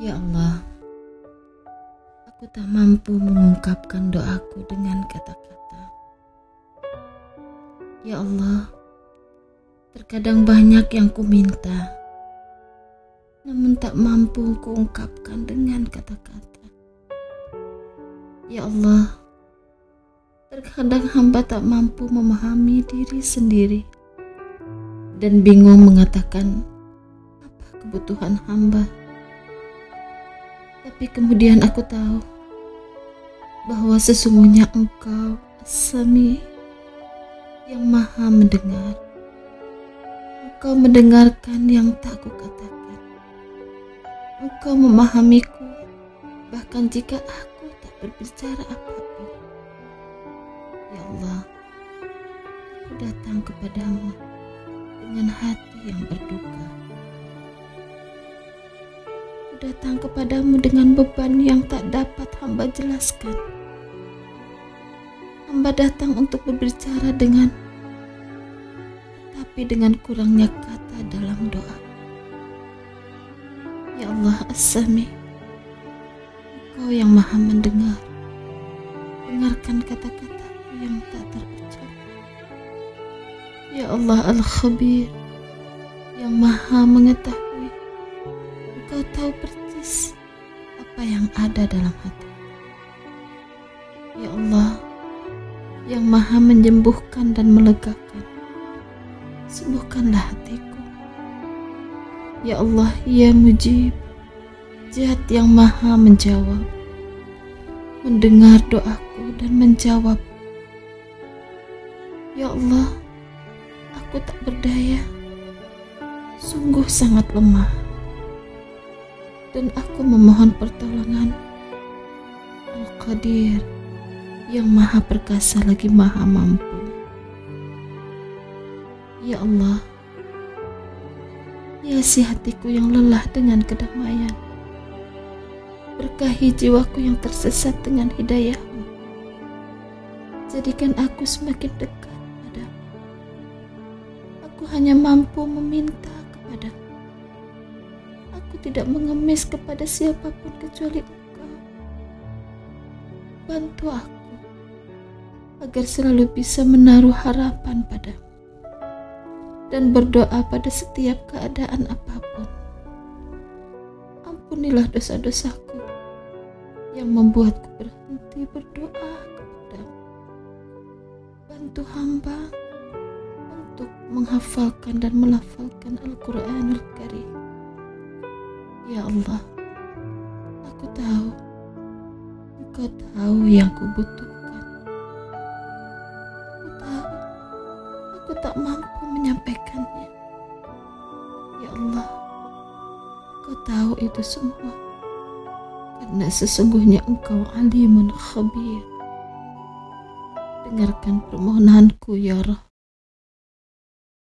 Ya Allah, aku tak mampu mengungkapkan doaku dengan kata-kata. Ya Allah, terkadang banyak yang ku minta, namun tak mampu kuungkapkan dengan kata-kata. Ya Allah, terkadang hamba tak mampu memahami diri sendiri dan bingung mengatakan apa kebutuhan hamba. Tapi kemudian aku tahu bahwa sesungguhnya engkau Sami yang maha mendengar. Engkau mendengarkan yang tak kukatakan. Engkau memahamiku bahkan jika aku tak berbicara apa pun. Ya Allah, aku datang kepadamu dengan hati yang berduka. Datang kepadamu dengan beban yang tak dapat hamba jelaskan. Hamba datang untuk berbicara dengan tapi dengan kurangnya kata dalam doa. Ya Allah As-Sami, Engkau yang maha mendengar. Dengarkan kata-kataku yang tak terucap. Ya Allah Al-Khabir, yang maha mengetahui. Tahu persis apa yang ada dalam hati. Ya Allah, yang maha menyembuhkan dan melegakan. Sembuhkanlah hatiku. Ya Allah, ya mujib, Zat yang maha menjawab, mendengar doaku dan menjawab. Ya Allah, aku tak berdaya, sungguh sangat lemah, dan aku memohon pertolongan. Al-Qadir yang maha perkasa lagi maha mampu. Ya Allah, hiasi hatiku yang lelah dengan kedamaian. Berkahi jiwaku yang tersesat dengan hidayahmu. Jadikan aku semakin dekat padamu. Aku hanya mampu meminta kepada Aku tidak mengemis kepada siapa pun kecuali engkau. Bantu aku agar selalu bisa menaruh harapan padamu dan berdoa pada setiap keadaan apa pun. Ampunilah dosa-dosaku yang membuatku berhenti berdoa kepadamu. Bantu hamba untuk menghafalkan dan melafalkan Al-Quranul Karim. Ya Allah, aku tahu Engkau tahu yang kubutuhkan. Aku tahu aku tak mampu menyampaikannya. Ya Allah, Kau tahu itu semua. Karena sesungguhnya Engkau alimun khabir. Dengarkan permohonanku ya Rabb.